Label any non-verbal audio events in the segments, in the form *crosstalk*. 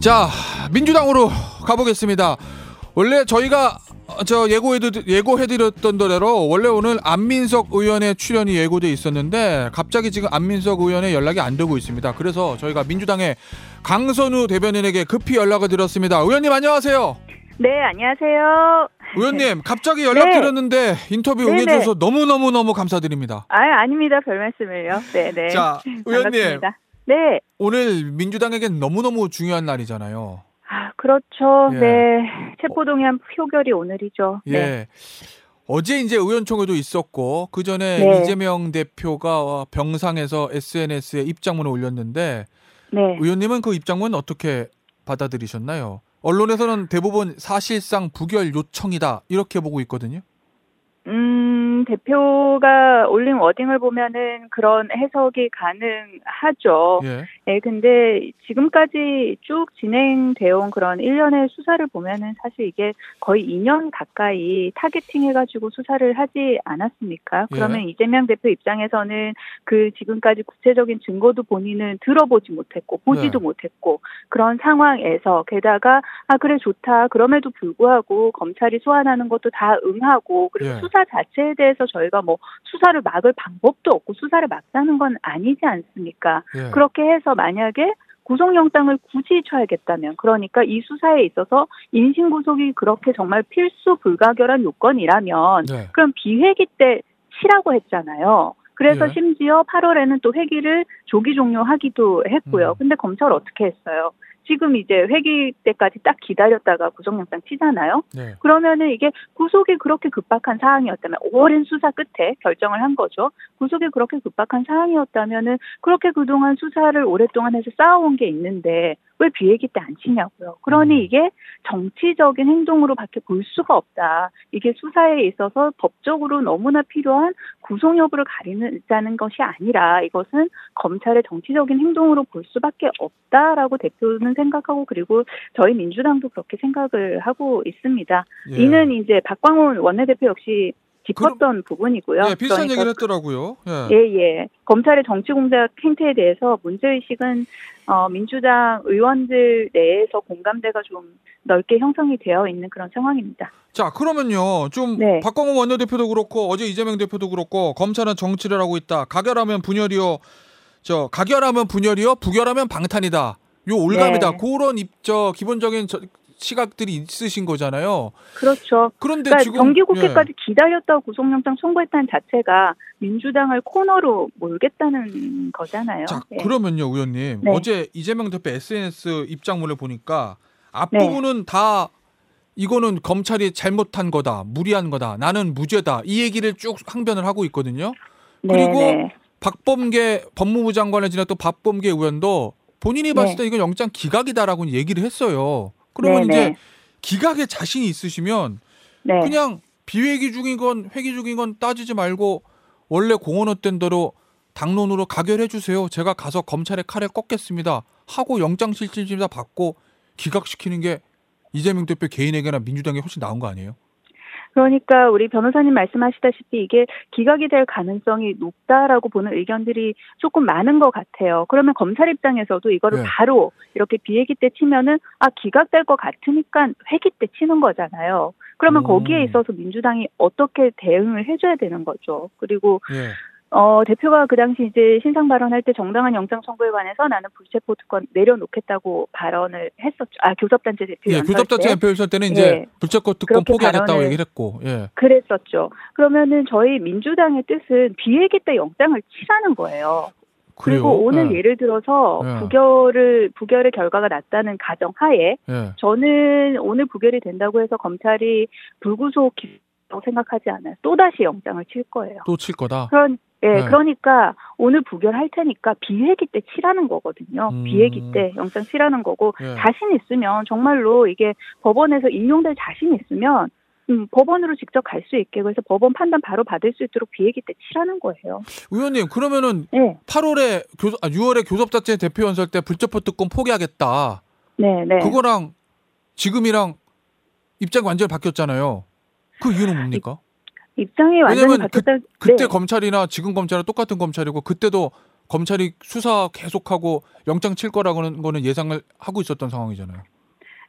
자, 민주당으로 가보겠습니다. 원래 저희가 저 예고해드, 예고해드렸던 대로 원래 오늘 안민석 의원의 출연이 예고돼 있었는데 갑자기 지금 안민석 의원의 연락이 안 되고 있습니다. 그래서 저희가 민주당의 강선우 대변인에게 급히 연락을 드렸습니다. 의원님 안녕하세요. 네, 안녕하세요. 의원님 갑자기 연락 네. 드렸는데 인터뷰 네네. 응해주셔서 너무 너무 너무 감사드립니다. 아, 아닙니다. 별 말씀을요. 네, 네. 자, *laughs* 의원님 반갑습니다. 네. 오늘 민주당에겐 너무 너무 중요한 날이잖아요. 아, 그렇죠. 예. 네. 체포동의안 표결이 오늘이죠. 예. 네. 어제 이제 의원총회도 있었고 그 전에 네. 이재명 대표가 병상에서 SNS에 입장문을 올렸는데 네. 의원님은 그 입장문 어떻게 받아들이셨나요? 언론에서는 대부분 사실상 부결 요청이다 이렇게 보고 있거든요. 음, 대표가 올린 워딩을 보면은 그런 해석이 가능하죠. 예. 네, 근데 지금까지 쭉 진행되어 온 그런 일련의 수사를 보면은 사실 이게 거의 2년 가까이 targeting 해가지고 수사를 하지 않았습니까? 그러면 이재명 대표 입장에서는 그 지금까지 구체적인 증거도 본인은 들어보지 못했고 보지도 네. 못했고 그런 상황에서 게다가 아 그래 좋다 그럼에도 불구하고 검찰이 소환하는 것도 다 응하고 그리고 예. 수사 자체에 대해 서 저희가 뭐 수사를 막을 방법도 없고 수사를 막자는 건 아니지 않습니까? 예. 그렇게 해서 만약에 구속영장을 굳이 쳐야겠다면 그러니까 이 수사에 있어서 인신구속이 그렇게 정말 필수 불가결한 요건이라면 네. 그럼 비회기 때 치라고 했잖아요. 그래서 예. 심지어 8월에는 또 회기를 조기 종료하기도 했고요. 음. 근데 검찰 어떻게 했어요? 지금 이제 회기 때까지 딱 기다렸다가 구속영장 치잖아요. 네. 그러면은 이게 구속이 그렇게 급박한 사항이었다면 오랜 수사 끝에 결정을 한 거죠. 구속이 그렇게 급박한 사항이었다면은 그렇게 그동안 수사를 오랫동안 해서 쌓아온 게 있는데 왜 비회기 때 안 치냐고요. 그러니 음. 이게 정치적인 행동으로밖에 볼 수가 없다. 이게 수사에 있어서 법적으로 너무나 필요한 구속 여부를 가리는 것이 아니라 이것은 검찰의 정치적인 행동으로 볼 수밖에 없다라고 대표는 생각하고 그리고 저희 민주당도 그렇게 생각을 하고 있습니다. 예. 이는 이제 박광훈 원내대표 역시 짚었던 부분이고요. 예, 비슷한 그러니까 얘기를 했더라고요. 예. 예, 예. 검찰의 정치 공작 행태에 대해서 문제의식은 어, 민주당 의원들 내에서 공감대가 좀 넓게 형성이 되어 있는 그런 상황입니다. 자, 그러면요. 좀 네. 박광호 원내대표도 그렇고 어제 이재명 대표도 그렇고 검찰은 정치를 하고 있다. 가결하면 분열이요. 저 가결하면 분열이요. 부결하면 방탄이다. 요 올감이다. 네. 그런 입저 기본적인 저, 시각들이 있으신 거잖아요. 그렇죠. 그런데 그러니까 지금 정기국회까지 기다렸다가 구속영장 청구했다는 자체가 민주당을 코너로 몰겠다는 거잖아요. 예. 자, 예. 그러면요, 의원님. 네. 어제 이재명 대표 SNS 입장문을 보니까 앞부분은 다 이거는 검찰이 잘못한 거다, 무리한 거다, 나는 무죄다 이 얘기를 쭉 항변을 하고 있거든요. 그리고 네, 네. 박범계 법무부 장관을 지냈던 박범계 의원도 본인이 봤을 때 이건 영장 기각이다라고 얘기를 했어요. 그러면 네, 이제 네. 기각에 자신이 있으시면 네. 그냥 비회기 중인 건 회기 중인 건 따지지 말고 원래 공언했던 대로 당론으로 가결해 주세요. 제가 가서 검찰의 칼에 꺾겠습니다. 하고 영장 실질심사 받고 기각시키는 게 이재명 대표 개인에게나 민주당에 훨씬 나은 거 아니에요? 그러니까 우리 변호사님 말씀하시다시피 이게 기각이 될 가능성이 높다라고 보는 의견들이 조금 많은 것 같아요. 그러면 검찰 입장에서도 이거를 네. 바로 이렇게 비회기 때 치면은 아 기각될 것 같으니까 회기 때 치는 거잖아요. 그러면 음. 거기에 있어서 민주당이 어떻게 대응을 해줘야 되는 거죠. 그리고 예. 어, 대표가 그 당시 이제 신상 발언할 때 정당한 영장 청구에 관해서 나는 불체포 특권 내려놓겠다고 발언을 했었죠. 아, 교섭단체 대표 예, 연설 교섭단체 때. 대표 있을 때는 이제 예. 불체코 특권 포기하겠다고 얘기를 했고, 예. 그랬었죠. 그러면은 저희 민주당의 뜻은 비회기 때 영장을 치라는 거예요. 그래요. 그리고 오늘 예. 예를 들어서 예. 부결을 부결의 결과가 났다는 가정 하에 예. 저는 오늘 부결이 된다고 해서 검찰이 불구속 기라고 생각하지 않아요. 또 다시 영장을 칠 거예요. 또 칠 거다. 그런 예, 네. 그러니까 오늘 부결할 테니까 비회기 때 치라는 거거든요. 음. 비회기 때 영장 치라는 거고 예. 자신 있으면 정말로 이게 법원에서 인용될 자신 있으면 음, 법원으로 직접 갈 수 있게 그래서 법원 판단 바로 받을 수 있도록 비회기 때 치라는 거예요. 의원님, 그러면은 네, 8월에 8월에 교, 아, 6월에 교섭단체 대표 연설 때 불체포 특권 포기하겠다. 네, 네. 그거랑 지금이랑 입장이 완전히 바뀌었잖아요. 그 이유는 뭡니까? 입장이 완전히 그- 바뀌었다. 그때 네. 검찰이나 지금 검찰은 똑같은 검찰이고 그때도 검찰이 수사 계속하고 영장 칠 거라고는 거는 예상을 하고 있었던 상황이잖아요.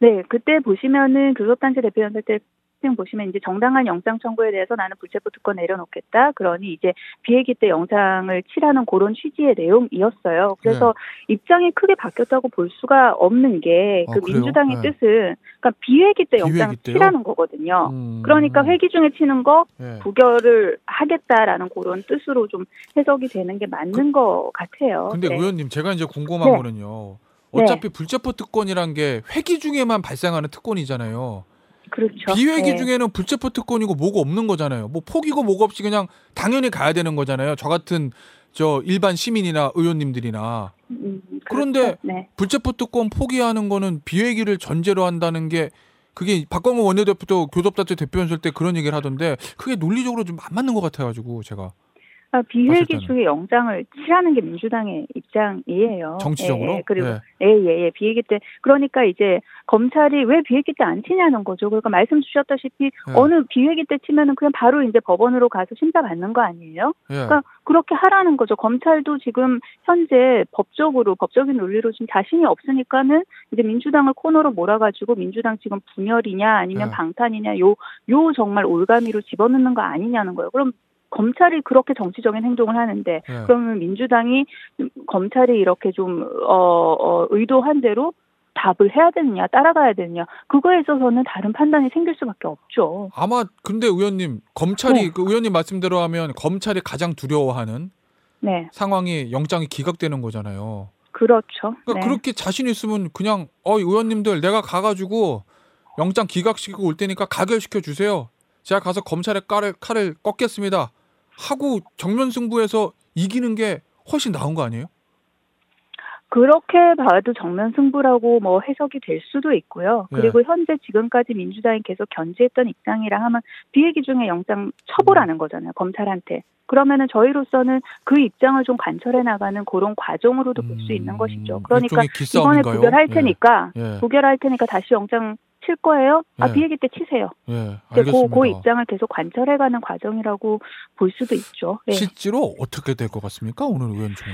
네, 그때 보시면은 교섭단체 대표연설 때 보시면 이제 정당한 영장 청구에 대해서 나는 불체포 특권 내려놓겠다. 그러니 이제 비회기 때 영장을 치라는 그런 취지의 내용이었어요. 그래서 입장이 크게 바뀌었다고 볼 수가 없는 게 아, 그? 민주당의 네. 뜻은 그러니까 비회기 때 영장을 때요? 치라는 거거든요. 음. 그러니까 회기 중에 치는 거 예. 부결을 하겠다라는 그런 뜻으로 좀 해석이 되는 게 맞는 것 같아요. 근데 네. 의원님 제가 이제 궁금한 네. 거는요. 어차피 불체포 특권이란 게 회기 중에만 발생하는 특권이잖아요. 그렇죠. 비회기 네. 중에는 불체포 특권이고 뭐가 없는 거잖아요. 뭐 포기고 뭐가 없이 그냥 당연히 가야 되는 거잖아요. 저 같은 저 일반 시민이나 의원님들이나 음, 그런데 그렇죠. 네. 불체포 특권 포기하는 거는 비회기를 전제로 한다는 게 그게 박광호 원내대표도 교섭단체 대표연설 때 그런 얘기를 하던데 그게 논리적으로 좀 안 맞는 것 같아가지고 제가 아, 비회기 때는. 중에 영장을 치라는 게 민주당의 입장이에요. 정치적으로 예, 예. 그리고 예. 예, 예, 예. 비회기 때 그러니까 이제 검찰이 왜 비회기 때 안 치냐는 거죠. 그러니까 말씀 주셨다시피 예. 어느 비회기 때 치면은 그냥 바로 이제 법원으로 가서 심사 받는 거 아니에요? 예. 그러니까 그렇게 하라는 거죠. 검찰도 지금 현재 법적으로 법적인 논리로 지금 자신이 없으니까는 이제 민주당을 코너로 몰아가지고 민주당 지금 분열이냐 아니면 네. 방탄이냐 요요 정말 올가미로 집어넣는 거 아니냐는 거예요. 그럼 검찰이 그렇게 정치적인 행동을 하는데 예. 그러면 민주당이 검찰이 이렇게 좀 어, 어, 의도한 대로 답을 해야 되느냐 따라가야 되느냐 그거에 있어서는 다른 판단이 생길 수밖에 없죠. 아마 근데 의원님 검찰이 네. 그 의원님 말씀대로 하면 검찰이 가장 두려워하는 네, 상황이 영장이 기각되는 거잖아요. 그렇죠. 그러니까 네. 그렇게 자신 있으면 그냥 어 의원님들 내가 가가지고 영장 기각시키고 올 테니까 가결시켜 주세요. 제가 가서 검찰의 칼을, 칼을 꺾겠습니다. 하고 정면 승부에서 이기는 게 훨씬 나은 거 아니에요? 그렇게 봐도 정면 승부라고 뭐 해석이 될 수도 있고요. 네. 그리고 현재 지금까지 민주당이 계속 견제했던 입장이라 하면 비회기 중에 영장 처벌하는 거잖아요. 검찰한테. 그러면은 저희로서는 그 입장을 좀 관철해 나가는 그런 과정으로도 볼수 있는 음, 것이죠. 그러니까 이번에? 부결할 테니까 예, 부결할 테니까 다시 영장 칠 거예요? 아 네. 비회기 때 치세요. 예, 예 네, 알겠습니다. 그, 그 입장을 계속 관철해가는 과정이라고 볼 수도 있죠. 네. 실제로 어떻게 될 것 같습니까? 오늘 의원총회.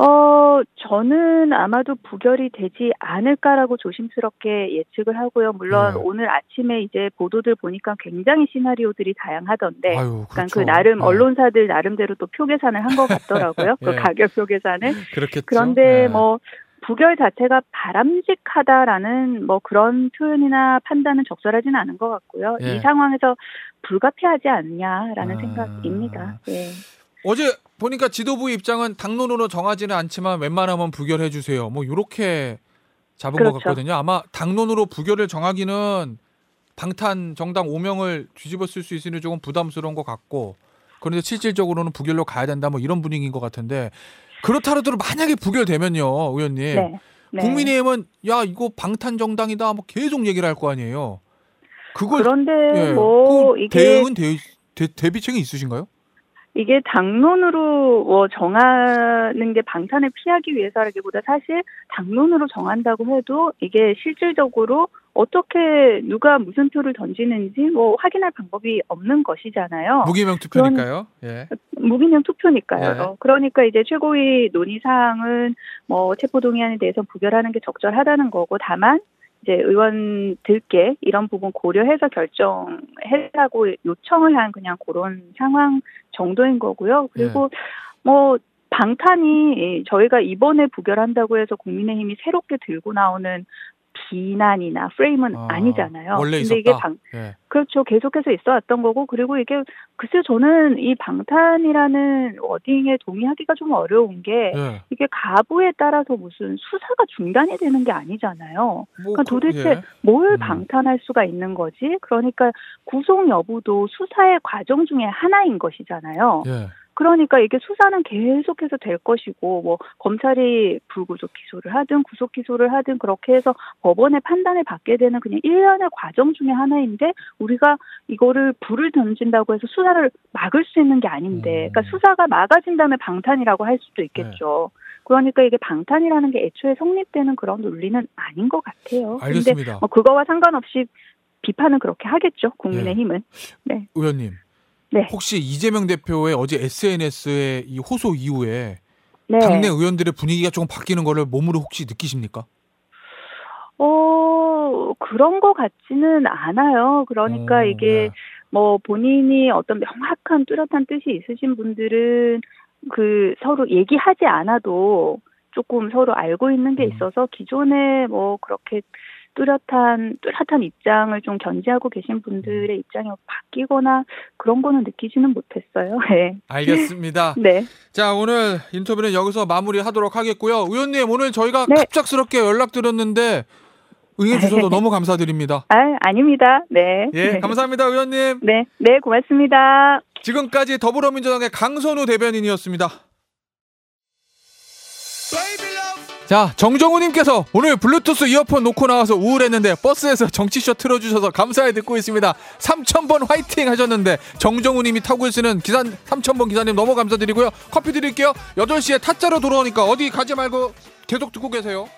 어, 저는 아마도 부결이 되지 않을까라고 조심스럽게 예측을 하고요. 물론 네. 오늘 아침에 이제 보도들 보니까 굉장히 시나리오들이 다양하던데, 아유, 그러니까 그렇죠. 그 나름 예, 언론사들 나름대로 또 표 계산을 한 것 같더라고요. *laughs* 그 예. 가격 표 계산을. 그렇겠죠. 그런데 예. 뭐 부결 자체가 바람직하다라는 뭐 그런 표현이나 판단은 적절하지는 않은 것 같고요. 예. 이 상황에서 불가피하지 않냐라는 아. 생각입니다. 예. 어제 보니까 지도부 입장은 당론으로 정하지는 않지만 웬만하면 부결해 주세요. 뭐 요렇게 잡은 것 그렇죠. 같거든요. 아마 당론으로 부결을 정하기는 방탄 정당 5명을 뒤집어 쓸 수 있으니 조금 부담스러운 것 같고 그런데 실질적으로는 부결로 가야 된다 뭐 이런 분위기인 것 같은데 그렇다 하더라도 만약에 부결되면요, 의원님. 네. 네. 국민의힘은 야 이거 방탄 정당이다 뭐 계속 얘기를 할 거 아니에요. 그걸 그런데 예, 뭐 그 이게 대응은 대, 대, 대비책이 있으신가요? 이게 당론으로 뭐 정하는 게 방탄을 피하기 위해서라기보다 사실 당론으로 정한다고 해도 이게 실질적으로 어떻게 누가 무슨 표를 던지는지 뭐 확인할 방법이 없는 것이잖아요. 무기명 투표니까요. 예. 무기명 투표니까요. 네. 그러니까 이제 최고위 논의 사항은 뭐 체포 동의안에 대해서 부결하는 게 적절하다는 거고 다만 이제 의원들께 이런 부분 고려해서 결정해라고 요청을 한 그냥 그런 상황 정도인 거고요. 그리고 뭐 방탄이 저희가 이번에 부결한다고 해서 국민의힘이 새롭게 들고 나오는 비난이나 프레임은 아, 아, 니잖아요 원래 근데 이게? 방, 예. 그렇죠. 계속해서 있어 왔던 거고, 그리고 이게, 글쎄요, 저는 이 방탄이라는 워딩에 동의하기가 좀 어려운 게, 예. 이게 가부에 따라서 무슨 수사가 중단이 되는 게 아니잖아요. 뭐 그러니까 그- 도대체 예. 뭘 음. 방탄할 수가 있는 거지? 그러니까 구속 여부도 수사의 과정 중에 하나인 것이잖아요. 예. 그러니까 이게 수사는 계속해서 될 것이고 뭐 검찰이 불구속 기소를 하든 구속 기소를 하든 그렇게 해서 법원의 판단을 받게 되는 그냥 일련의 과정 중에 하나인데 우리가 이거를 불을 던진다고 해서 수사를 막을 수 있는 게 아닌데 음. 그러니까 수사가 막아진 다음에 방탄이라고 할 수도 있겠죠. 네. 그러니까 이게 방탄이라는 게 애초에 성립되는 그런 논리는 아닌 것 같아요. 근데 알겠습니다. 뭐 그거와 상관없이 비판은 그렇게 하겠죠. 국민의힘은. 네. 의원님. 네. 혹시 이재명 대표의 어제 SNS의 이 호소 이후에 네. 당내 의원들의 분위기가 조금 바뀌는 거를 몸으로 혹시 느끼십니까? 어, 그런 것 같지는 않아요. 그러니까 어, 이게 네. 뭐 본인이 어떤 명확한 뚜렷한 뜻이 있으신 분들은 그 서로 얘기하지 않아도 조금 서로 알고 있는 게 음. 있어서 기존에 뭐 그렇게 뚜렷한 뚜렷한 입장을 좀 견지하고 계신 분들의 입장이 바뀌거나 그런 거는 느끼지는 못했어요. 네. *laughs* 알겠습니다. *laughs* 네. 자 오늘 인터뷰는 여기서 마무리하도록 하겠고요. 의원님 오늘 저희가 네. 갑작스럽게 연락드렸는데 응해주셔서 너무 감사드립니다. 아, 아닙니다. 네. 예, 감사합니다, 의원님. 네. 네, 고맙습니다. 지금까지 더불어민주당의 강선우 대변인이었습니다. 자, 정정우님께서 오늘 블루투스 이어폰 놓고 나와서 우울했는데 버스에서 정치쇼 틀어주셔서 감사히 듣고 있습니다. 3,000번 화이팅 하셨는데 정정우님이 타고 계시는 기사 3,000번 기사님 너무 감사드리고요. 커피 드릴게요. 8시에 타짜로 돌아오니까 어디 가지 말고 계속 듣고 계세요.